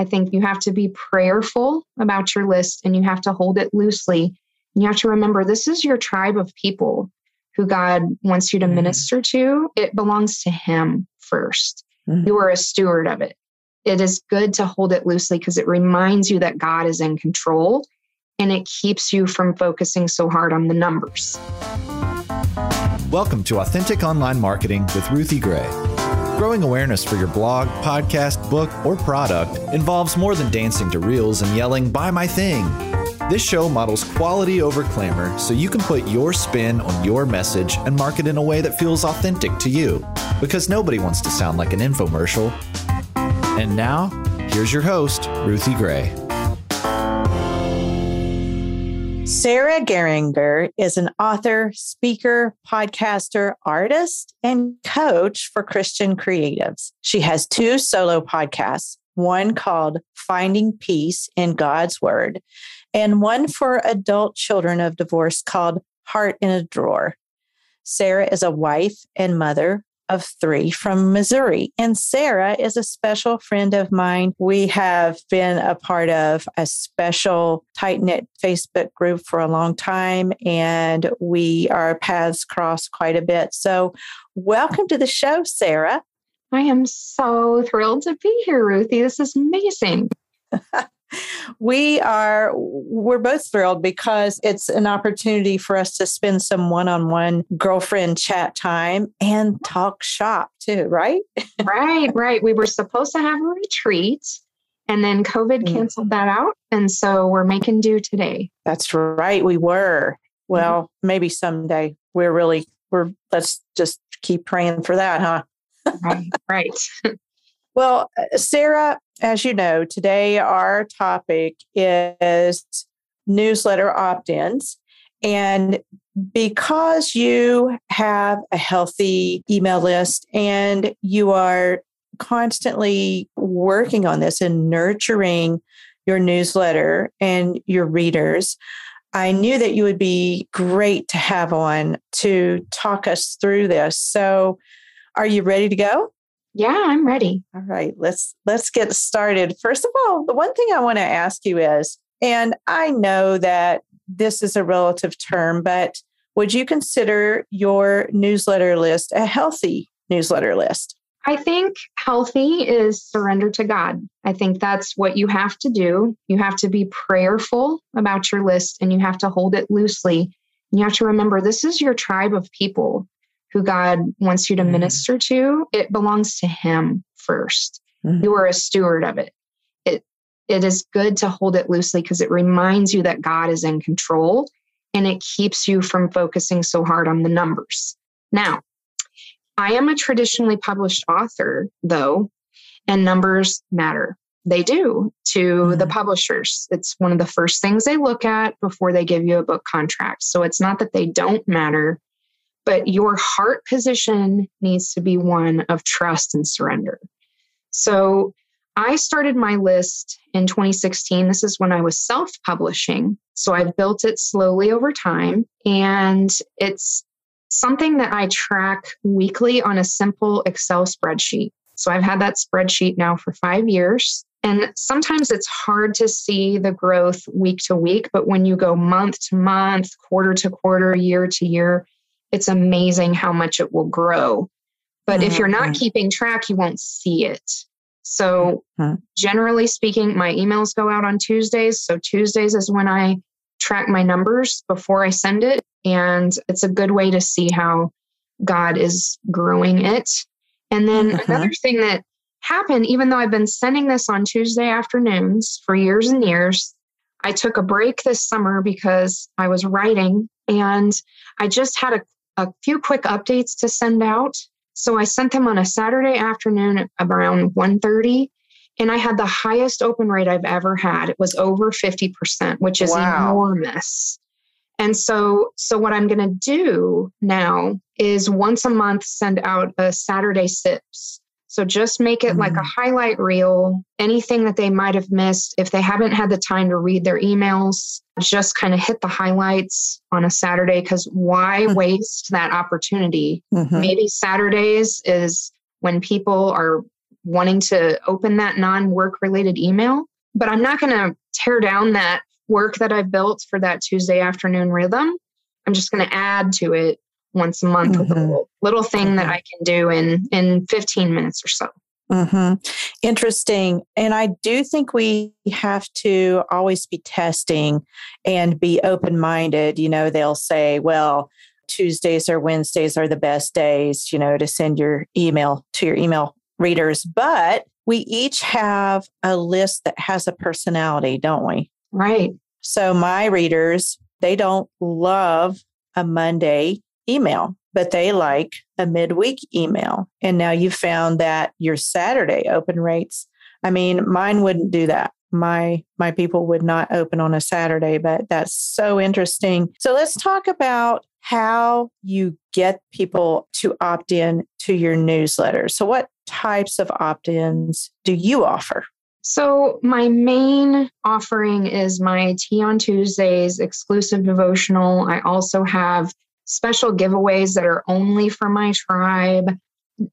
I think you have to be prayerful about your list and you have to hold it loosely. And you have to remember this is your tribe of people who God wants you to mm. minister to. It belongs to Him 1st mm. You are a steward of it. It is good to hold it loosely because it reminds you that God is in control and it keeps you from focusing so hard on the numbers. Welcome to Authentic Online Marketing with Ruthie Gray. Growing awareness for your blog, podcast, book, or product involves more than dancing to reels and yelling, Buy my thing. This show models quality over clamor so you can put your spin on your message and market in a way that feels authentic to you. Because nobody wants to sound like an infomercial. And now, here's your host, Ruthie Gray. Sarah Geringer is an author, speaker, podcaster, artist, and coach for Christian creatives. She has two solo podcasts, one called Finding Peace in God's Word, and one for adult children of divorce called Heart in a Drawer. Sarah is a wife and mother of three from Missouri. And Sarah is a special friend of mine. We have been a part of a special tight knit Facebook group for a long time, and we our paths cross quite a bit. So, welcome to the show, Sarah. I am so thrilled to be here, Ruthie. This is amazing. we are we're both thrilled because it's an opportunity for us to spend some one-on-one girlfriend chat time and talk shop too right? Right right. We were supposed to have a retreat and then covid mm. canceled that out. And so we're making do today. That's right. We were. Well mm-hmm. maybe someday. We're really we're let's just keep praying for that huh? Right right well uh, sarah as you know, today our topic is newsletter opt ins. And because you have a healthy email list and you are constantly working on this and nurturing your newsletter and your readers, I knew that you would be great to have on to talk us through this. So, are you ready to go? Yeah, I'm ready. All right, let's let's get started. First of all, the one thing I want to ask you is, and I know that this is a relative term, but would you consider your newsletter list a healthy newsletter list? I think healthy is surrender to God. I think that's what you have to do. You have to be prayerful about your list and you have to hold it loosely. And you have to remember this is your tribe of people who God wants you to mm. minister to, it belongs to Him 1st mm. You are a steward of it. It it is good to hold it loosely because it reminds you that God is in control and it keeps you from focusing so hard on the numbers. Now, I am a traditionally published author, though, and numbers matter. They do to mm. the publishers. It's one of the first things they look at before they give you a book contract. So it's not that they don't matter, but your heart position needs to be one of trust and surrender. So I started my list in 2016. This is when I was self publishing. So I've built it slowly over time. And it's something that I track weekly on a simple Excel spreadsheet. So I've had that spreadsheet now for five years. And sometimes it's hard to see the growth week to week, but when you go month to month, quarter to quarter, year to year, it's amazing how much it will grow. But mm-hmm. if you're not mm-hmm. keeping track, you won't see it. So, mm-hmm. generally speaking, my emails go out on Tuesdays. So, Tuesdays is when I track my numbers before I send it. And it's a good way to see how God is growing it. And then mm-hmm. another thing that happened, even though I've been sending this on Tuesday afternoons for years and years, I took a break this summer because I was writing and I just had a a few quick updates to send out. So I sent them on a Saturday afternoon around 1:30 and I had the highest open rate I've ever had. It was over 50%, which is wow. enormous. And so so what I'm going to do now is once a month send out a Saturday sips so just make it mm-hmm. like a mm. highlight reel, anything that they might have missed. If they haven't had the time to read their emails, just kind of hit the highlights on a Saturday because why mm-hmm. waste that opportunity? Mm-hmm. Maybe Saturdays is when people are wanting to open that non work related email. But I'm not going to tear down that work that I've built for that Tuesday afternoon rhythm. I'm just going to add to it once a month mm-hmm. with a mm-hmm. little, little thing mm-hmm. that I can do in in 15 minutes or so. Mm-hmm. Interesting. And I do think we have to always be testing and be open minded. You know, they'll say, well, Tuesdays or Wednesdays are the best days, you know, to send your email to your email readers. But we each have a list that has a personality, don't we? Right. So my readers, they don't love a Monday email, but they like a midweek email. And now you found that your Saturday open rates, I mean, mine wouldn't do that. My my people would not open on a Saturday, but that's so interesting. So let's talk about how you get people to opt in to your newsletter. So what types of opt-ins do you offer? So, my main offering is my Tea on Tuesdays exclusive devotional. I also have special giveaways that are only for my tribe,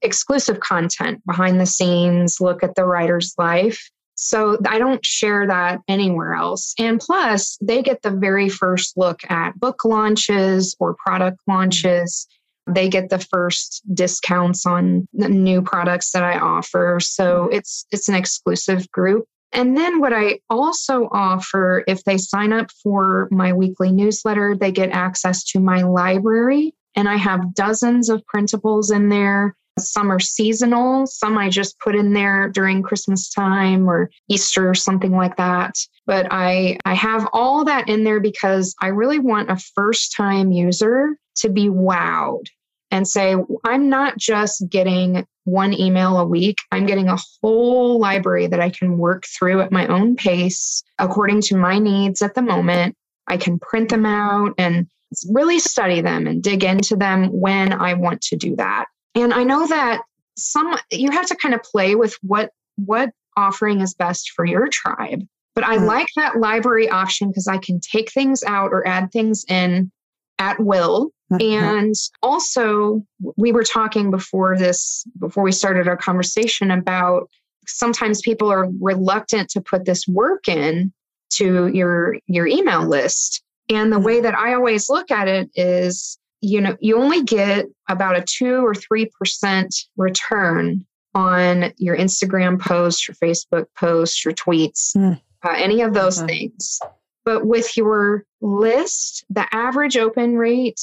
exclusive content behind the scenes, look at the writer's life. So I don't share that anywhere else. And plus, they get the very first look at book launches or product launches. They get the first discounts on new products that I offer. So it's it's an exclusive group. And then what I also offer, if they sign up for my weekly newsletter, they get access to my library. And I have dozens of printables in there. Some are seasonal, some I just put in there during Christmas time or Easter or something like that. But I, I have all that in there because I really want a first time user to be wowed and say, I'm not just getting one email a week, I'm getting a whole library that I can work through at my own pace according to my needs at the moment. I can print them out and really study them and dig into them when I want to do that. And I know that some you have to kind of play with what what offering is best for your tribe. But I mm-hmm. like that library option because I can take things out or add things in at will. And also, we were talking before this, before we started our conversation about sometimes people are reluctant to put this work in to your your email list. And the way mm-hmm. that I always look at it is, you know, you only get about a two or three percent return on your Instagram post, your Facebook post, your tweets, mm. uh, any of those mm-hmm. things. But with your list, the average open rate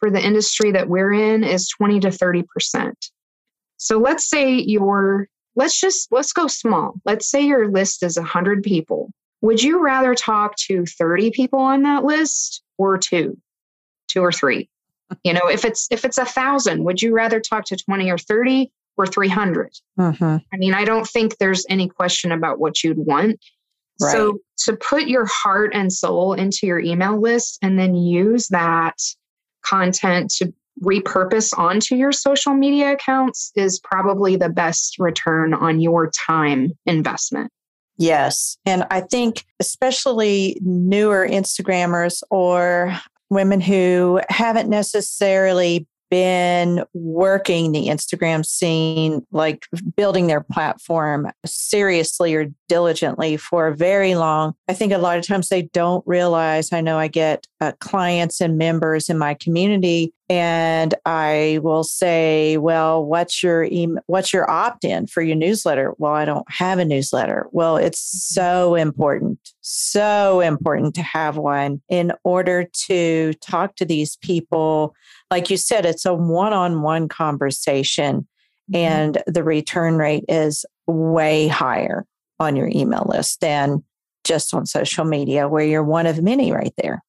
for the industry that we're in is 20 to 30%. So let's say your let's just let's go small. Let's say your list is 100 people. Would you rather talk to 30 people on that list or two? Two or three? You know, if it's if it's a thousand, would you rather talk to 20 or 30 or 300? Mm-hmm. I mean, I don't think there's any question about what you'd want. Right. So to put your heart and soul into your email list and then use that content to repurpose onto your social media accounts is probably the best return on your time investment. Yes. And I think, especially newer Instagrammers or women who haven't necessarily been working the Instagram scene, like building their platform seriously or diligently for very long. I think a lot of times they don't realize. I know I get uh, clients and members in my community and I will say, "Well, what's your email, what's your opt-in for your newsletter?" Well, I don't have a newsletter. Well, it's so important, so important to have one in order to talk to these people like you said, it's a one on one conversation, mm-hmm. and the return rate is way higher on your email list than just on social media, where you're one of many right there.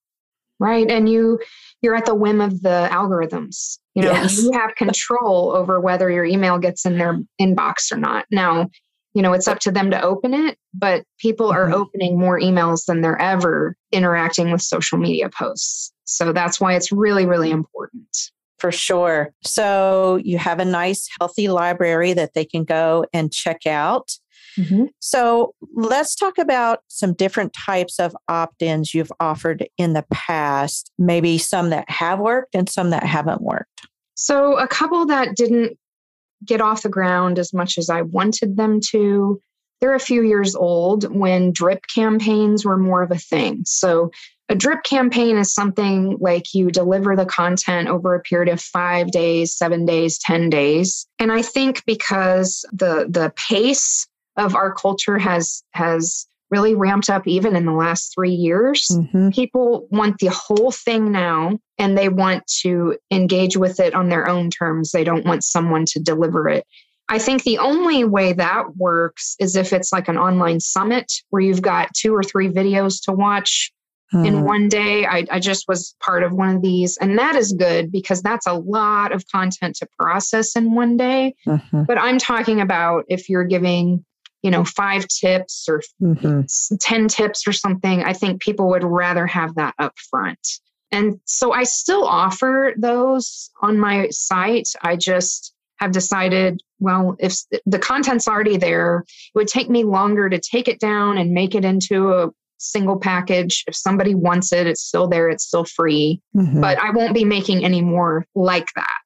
Right. And you, you're at the whim of the algorithms. You know, yes. you have control over whether your email gets in their inbox or not. Now, you know, it's up to them to open it, but people are mm-hmm. opening more emails than they're ever interacting with social media posts. So that's why it's really, really important. For sure. So you have a nice, healthy library that they can go and check out. Mm-hmm. So let's talk about some different types of opt ins you've offered in the past, maybe some that have worked and some that haven't worked. So, a couple that didn't get off the ground as much as I wanted them to. They're a few years old when drip campaigns were more of a thing. So, a drip campaign is something like you deliver the content over a period of five days, seven days, 10 days. And I think because the, the pace of our culture has, has really ramped up even in the last three years. Mm-hmm. People want the whole thing now and they want to engage with it on their own terms. They don't want someone to deliver it. I think the only way that works is if it's like an online summit where you've got two or three videos to watch mm-hmm. in one day. I, I just was part of one of these, and that is good because that's a lot of content to process in one day. Mm-hmm. But I'm talking about if you're giving you know, five tips or mm-hmm. 10 tips or something, I think people would rather have that up front. And so I still offer those on my site. I just have decided, well, if the content's already there, it would take me longer to take it down and make it into a single package. If somebody wants it, it's still there, it's still free. Mm-hmm. But I won't be making any more like that.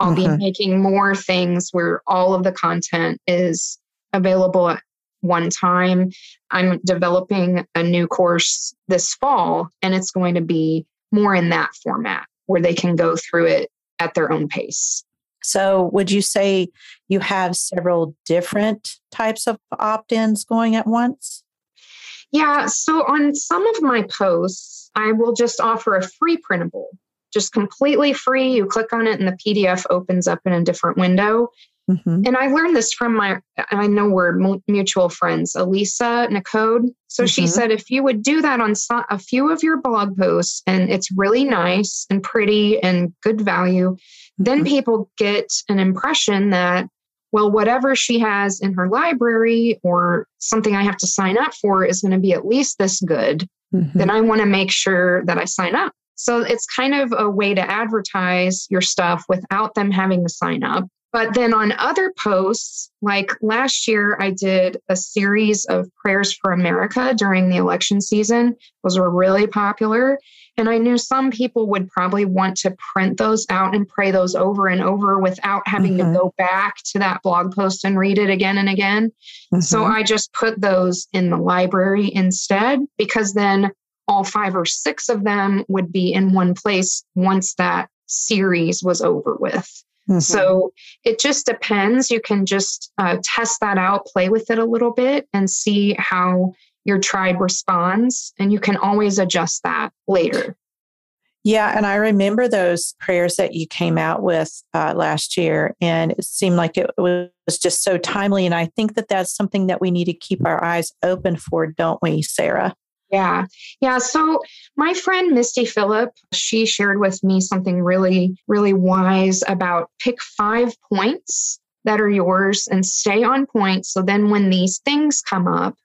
I'll mm-hmm. be making more things where all of the content is available at one time. I'm developing a new course this fall, and it's going to be more in that format where they can go through it at their own pace. So, would you say you have several different types of opt ins going at once? Yeah. So, on some of my posts, I will just offer a free printable, just completely free. You click on it, and the PDF opens up in a different window. Mm-hmm. And I learned this from my, I know we're mutual friends, Elisa Nicode. So mm-hmm. she said, if you would do that on a few of your blog posts and it's really nice and pretty and good value, then mm-hmm. people get an impression that, well, whatever she has in her library or something I have to sign up for is going to be at least this good. Mm-hmm. Then I want to make sure that I sign up. So it's kind of a way to advertise your stuff without them having to sign up. But then on other posts, like last year, I did a series of prayers for America during the election season. Those were really popular. And I knew some people would probably want to print those out and pray those over and over without having mm-hmm. to go back to that blog post and read it again and again. Mm-hmm. So I just put those in the library instead, because then all five or six of them would be in one place once that series was over with. Mm-hmm. So it just depends. You can just uh, test that out, play with it a little bit, and see how your tribe responds. And you can always adjust that later. Yeah, and I remember those prayers that you came out with uh, last year, and it seemed like it was just so timely. And I think that that's something that we need to keep our eyes open for, don't we, Sarah? Yeah. Yeah. So my friend Misty Phillip, she shared with me something really, really wise about pick five points that are yours and stay on point. So then when these things come up,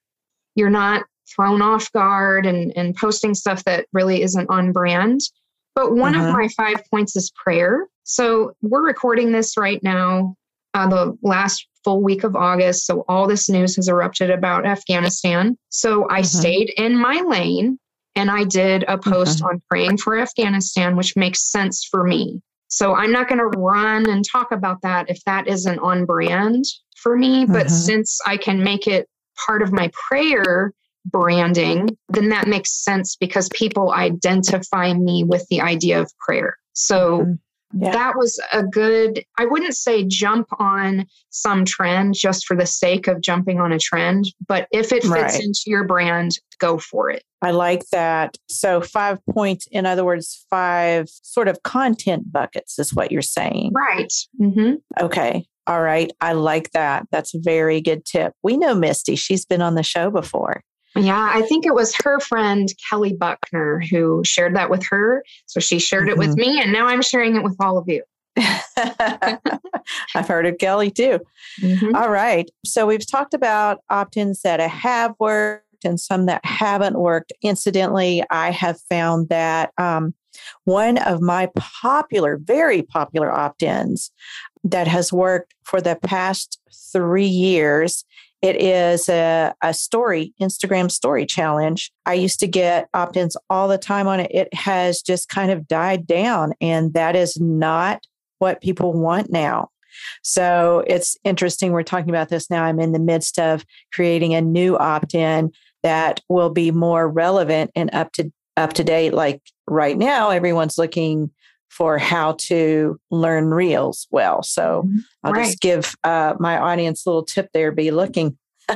you're not thrown off guard and, and posting stuff that really isn't on brand. But one uh-huh. of my five points is prayer. So we're recording this right now, uh, the last full week of August. So all this news has erupted about Afghanistan. So I mm-hmm. stayed in my lane and I did a post mm-hmm. on praying for Afghanistan, which makes sense for me. So I'm not going to run and talk about that if that isn't on brand for me. Mm-hmm. But since I can make it part of my prayer branding, then that makes sense because people identify me with the idea of prayer. So mm-hmm. Yeah. That was a good, I wouldn't say jump on some trend just for the sake of jumping on a trend, but if it fits right. into your brand, go for it. I like that. So, five points, in other words, five sort of content buckets is what you're saying. Right. Mm-hmm. Okay. All right. I like that. That's a very good tip. We know Misty, she's been on the show before. Yeah, I think it was her friend Kelly Buckner who shared that with her. So she shared it with mm-hmm. me, and now I'm sharing it with all of you. I've heard of Kelly too. Mm-hmm. All right. So we've talked about opt ins that have worked and some that haven't worked. Incidentally, I have found that um, one of my popular, very popular opt ins that has worked for the past three years it is a, a story, Instagram story challenge. I used to get opt ins all the time on it. It has just kind of died down, and that is not what people want now. So it's interesting. We're talking about this now. I'm in the midst of creating a new opt in that will be more relevant and up to up to date. Like right now, everyone's looking for how to learn reels well. So mm-hmm. I'll right. just give uh, my audience a little tip there. Be looking.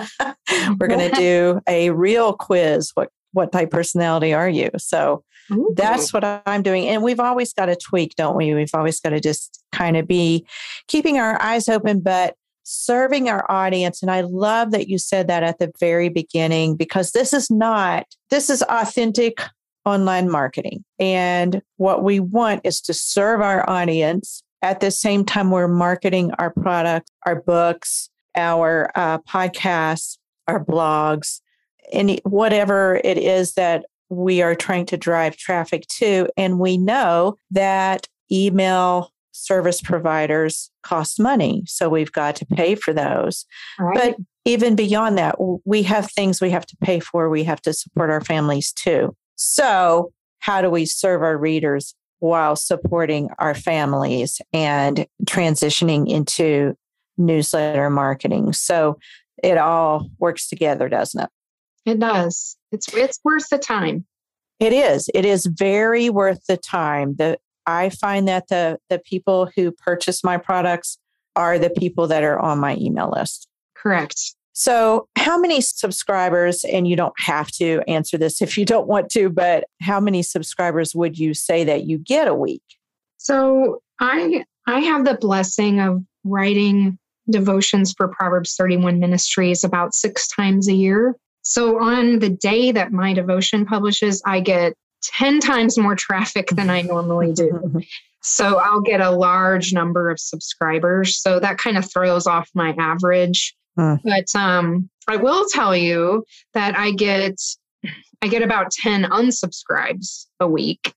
We're going to do a real quiz. What what type personality are you? So Ooh. that's what I'm doing. And we've always got to tweak, don't we? We've always got to just kind of be keeping our eyes open, but serving our audience. And I love that you said that at the very beginning because this is not, this is authentic online marketing. And what we want is to serve our audience at the same time we're marketing our products, our books, our uh, podcasts, our blogs, any whatever it is that we are trying to drive traffic to. And we know that email service providers cost money. So we've got to pay for those. Right. But even beyond that, we have things we have to pay for. We have to support our families too. So, how do we serve our readers while supporting our families and transitioning into newsletter marketing? So, it all works together, doesn't it? It does. It's it's worth the time. It is. It is very worth the time. The I find that the the people who purchase my products are the people that are on my email list. Correct. So, how many subscribers, and you don't have to answer this if you don't want to, but how many subscribers would you say that you get a week? So, I I have the blessing of writing devotions for Proverbs 31 Ministries about 6 times a year. So, on the day that my devotion publishes, I get 10 times more traffic than I normally do. So I'll get a large number of subscribers. So that kind of throws off my average. But um, I will tell you that I get I get about 10 unsubscribes a week.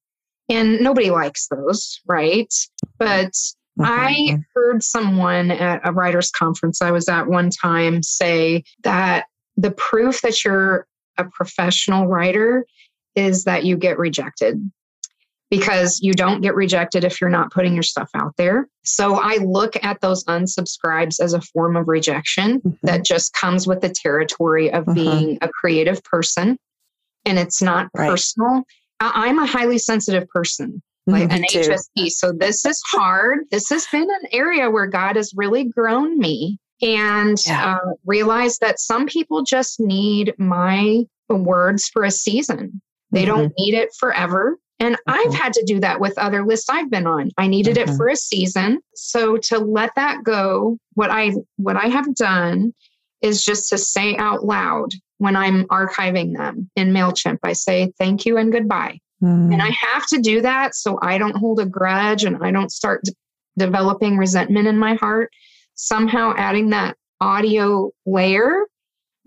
And nobody likes those, right? But mm-hmm. I heard someone at a writers conference I was at one time say that the proof that you're a professional writer is that you get rejected because you don't get rejected if you're not putting your stuff out there. So I look at those unsubscribes as a form of rejection mm-hmm. that just comes with the territory of mm-hmm. being a creative person and it's not right. personal. I'm a highly sensitive person, like mm-hmm, an HSP. So this is hard. This has been an area where God has really grown me and yeah. uh, realized that some people just need my words for a season. They don't mm-hmm. need it forever. And I've had to do that with other lists I've been on. I needed mm-hmm. it for a season. So to let that go, what I what I have done is just to say out loud when I'm archiving them in MailChimp, I say thank you and goodbye. Mm. And I have to do that so I don't hold a grudge and I don't start d- developing resentment in my heart. Somehow adding that audio layer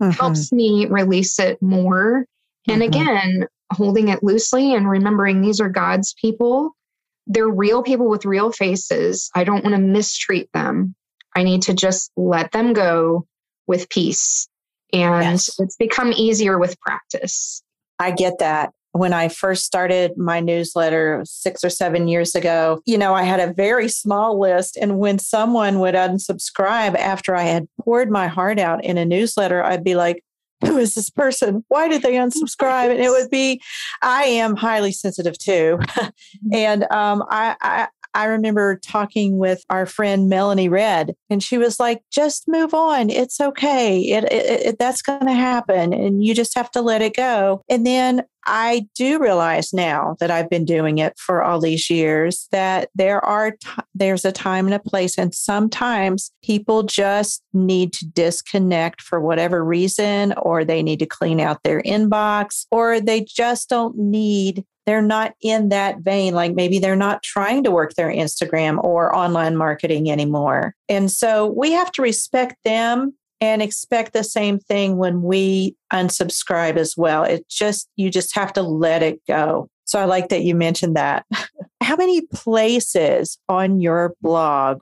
mm-hmm. helps me release it more. And mm-hmm. again, holding it loosely and remembering these are God's people. They're real people with real faces. I don't want to mistreat them. I need to just let them go with peace. And yes. it's become easier with practice. I get that. When I first started my newsletter six or seven years ago, you know, I had a very small list. And when someone would unsubscribe after I had poured my heart out in a newsletter, I'd be like, who is this person? Why did they unsubscribe? And it would be, I am highly sensitive too. and um, I, I, I remember talking with our friend Melanie Redd, and she was like, just move on. It's okay. It, it, it that's going to happen. And you just have to let it go. And then I do realize now that I've been doing it for all these years that there are t- there's a time and a place and sometimes people just need to disconnect for whatever reason or they need to clean out their inbox or they just don't need they're not in that vein. Like maybe they're not trying to work their Instagram or online marketing anymore. And so we have to respect them and expect the same thing when we unsubscribe as well. It just, you just have to let it go. So I like that you mentioned that. How many places on your blog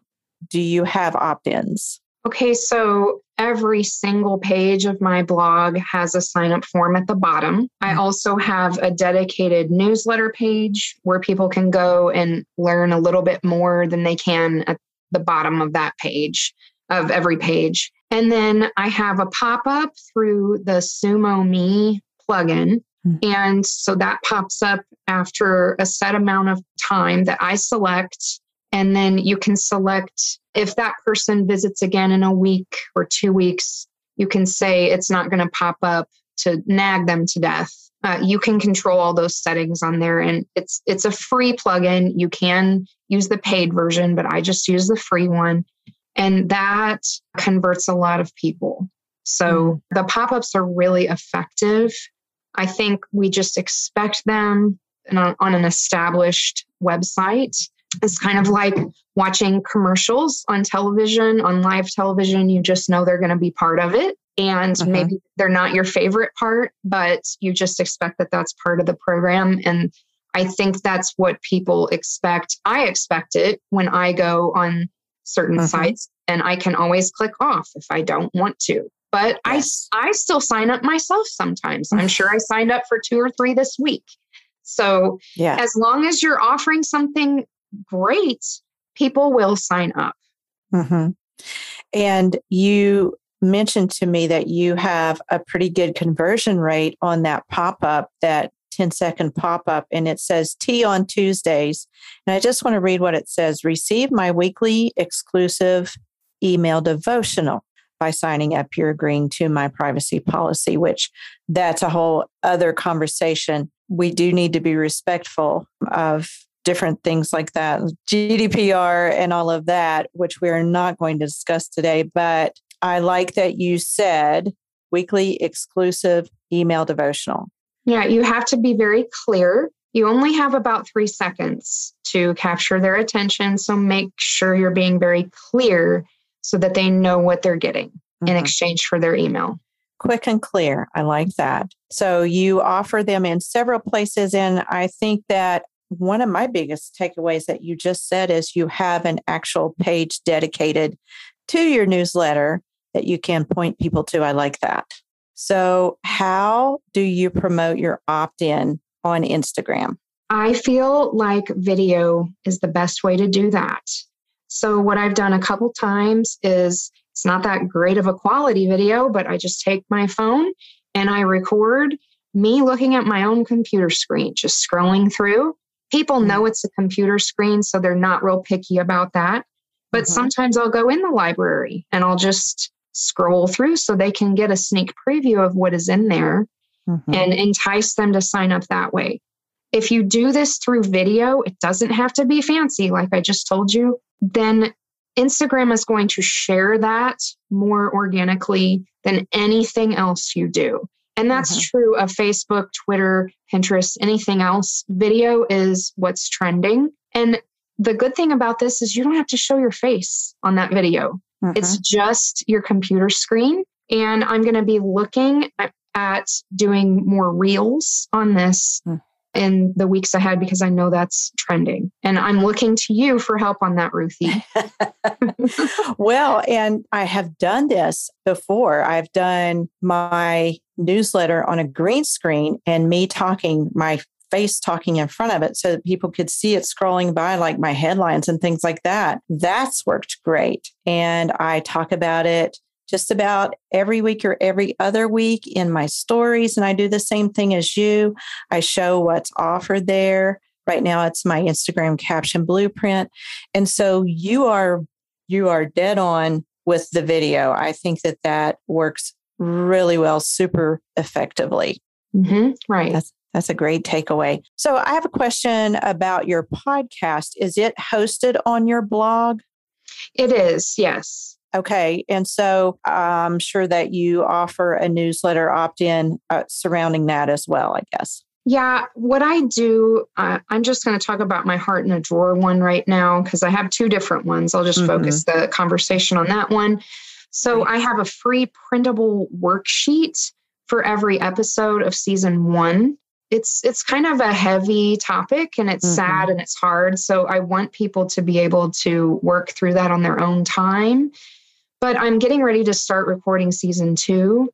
do you have opt ins? Okay, so every single page of my blog has a sign up form at the bottom. I mm-hmm. also have a dedicated newsletter page where people can go and learn a little bit more than they can at the bottom of that page, of every page. And then I have a pop up through the SumoMe plugin. Mm-hmm. And so that pops up after a set amount of time that I select. And then you can select if that person visits again in a week or two weeks, you can say it's not going to pop up to nag them to death. Uh, you can control all those settings on there and it's it's a free plugin you can use the paid version but i just use the free one and that converts a lot of people. So mm. the pop ups are really effective. I think we just expect them on, on an established website. It's kind of like watching commercials on television, on live television. You just know they're going to be part of it. And uh-huh. maybe they're not your favorite part, but you just expect that that's part of the program. And I think that's what people expect. I expect it when I go on certain uh-huh. sites and I can always click off if I don't want to. But yes. I I still sign up myself sometimes. I'm sure I signed up for two or three this week. So yeah. as long as you're offering something great, people will sign up. Mm-hmm. And you mentioned to me that you have a pretty good conversion rate on that pop up that 10 second pop up and it says tea on Tuesdays. And I just want to read what it says receive my weekly exclusive email devotional by signing up. You're agreeing to my privacy policy which that's a whole other conversation. We do need to be respectful of different things like that gdpr and all of that which we're not going to discuss today but i like that you said weekly exclusive email devotional yeah, you have to be very clear. You only have about three seconds to capture their attention. So make sure you're being very clear so that they know what they're getting mm-hmm. in exchange for their email. Quick and clear. I like that. So you offer them in several places. And I think that one of my biggest takeaways that you just said is you have an actual page dedicated to your newsletter that you can point people to. I like that. So, how do you promote your opt in on Instagram? I feel like video is the best way to do that. So, what I've done a couple times is it's not that great of a quality video, but I just take my phone and I record me looking at my own computer screen, just scrolling through. People know mm-hmm. it's a computer screen, so they're not real picky about that. But mm-hmm. sometimes I'll go in the library and I'll just scroll through so they can get a sneak preview of what is in there mm-hmm. and entice them to sign up that way. If you do this through video, it doesn't have to be fancy, like I just told you, then Instagram is going to share that more organically than anything else you do. And that's mm-hmm. true of Facebook, Twitter, Pinterest, anything else. Video is what's trending. And the good thing about this is you don't have to show your face on that video. Mm-hmm. It's just your computer screen. And I'm going to be looking at, doing more reels on this mm. in the weeks ahead because I know that's trending. And I'm looking to you for help on that, Ruthie. well, and I have done this before. I've done my newsletter on a green screen and me talking my face talking in front of it so that people could see it scrolling by, like my headlines and things like that. That's worked great. And I talk about it just about every week or every other week in my stories. And I do the same thing as you. I show what's offered there. Right now, it's my Instagram caption blueprint. And so you are you are dead on with the video. I think that that works really well, super effectively. Mm-hmm, right. That's, that's a great takeaway. So, I have a question about your podcast. Is it hosted on your blog? It is, yes. Okay. And so I'm sure that you offer a newsletter opt in uh, surrounding that as well, I guess. Yeah, what I do, uh, I'm just going to talk about my heart in a drawer one right now because I have two different ones. I'll just mm-hmm. focus the conversation on that one. So I have a free printable worksheet for every episode of season one it's it's kind of a heavy topic and it's mm-hmm. sad and it's hard so i want people to be able to work through that on their own time but i'm getting ready to start recording season 2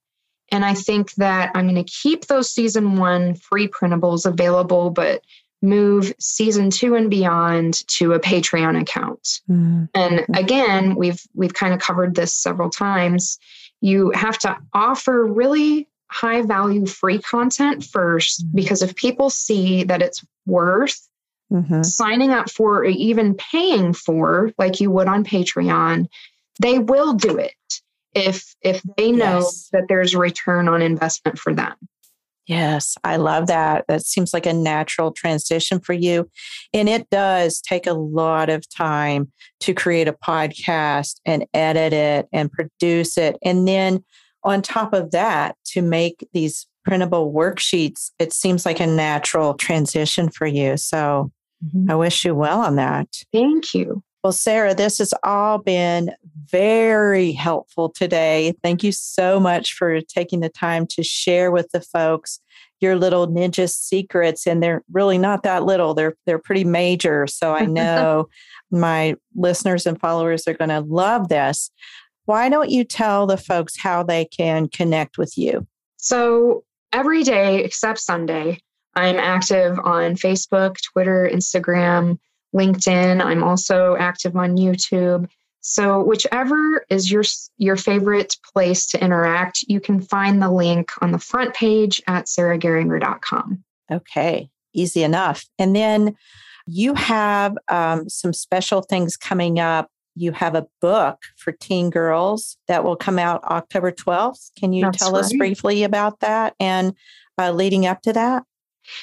and i think that i'm going to keep those season 1 free printables available but move season two and beyond to a Patreon account. Mm-hmm. And again, we've we've kind of covered this several times. You have to offer really high value free content 1st mm-hmm. because if people see that it's worth mm-hmm. signing up for or even paying for like you would on Patreon, they will do it if if they know yes. that there's a return on investment for them. Yes, I love that. That seems like a natural transition for you. And it does take a lot of time to create a podcast and edit it and produce it. And then on top of that, to make these printable worksheets, it seems like a natural transition for you. So mm-hmm. I wish you well on that. Thank you. Well, Sarah, this has all been very helpful today. Thank you so much for taking the time to share with the folks your little ninja secrets and they're really not that little. They're they're pretty major. So I know my listeners and followers are going to love this. Why don't you tell the folks how they can connect with you? So, every day except Sunday, I'm active on Facebook, Twitter, Instagram, LinkedIn. I'm also active on YouTube. So whichever is your your favorite place to interact, you can find the link on the front page at sarahgeringer.com. Okay, easy enough. And then you have um, some special things coming up. You have a book for teen girls that will come out October 12th. Can you That's tell right. us briefly about that and uh, leading up to that?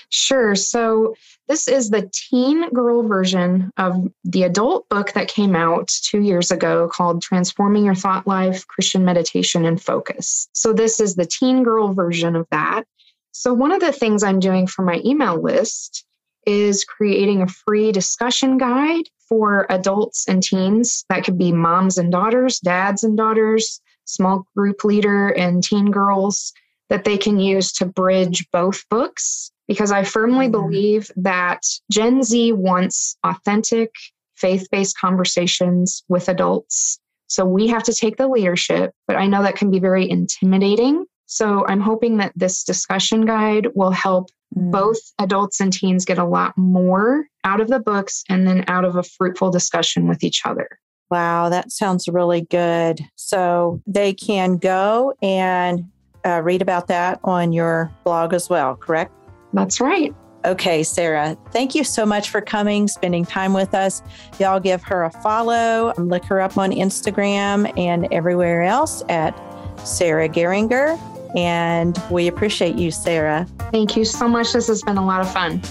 Sure. So, this is the teen girl version of the adult book that came out two years ago called Transforming Your Thought Life Christian Meditation and Focus. So, this is the teen girl version of that. So, one of the things I'm doing for my email list is creating a free discussion guide for adults and teens. That could be moms and daughters, dads and daughters, small group leader and teen girls that they can use to bridge both books because I firmly mm-hmm. believe that Gen Z wants authentic, faith based conversations with adults. So we have to take the leadership, but I know that can be very intimidating. So I'm hoping that this discussion guide will help mm. both adults and teens get a lot more out of the books and then out of a fruitful discussion with each other. Wow, that sounds really good. So they can go and uh, read about that on your blog as well, correct? That's right. Okay, Sarah, thank you so much for coming, spending time with us. Y'all give her a follow, look her up on Instagram and everywhere else at Sarah Geringer. And we appreciate you, Sarah. Thank you so much. This has been a lot of fun.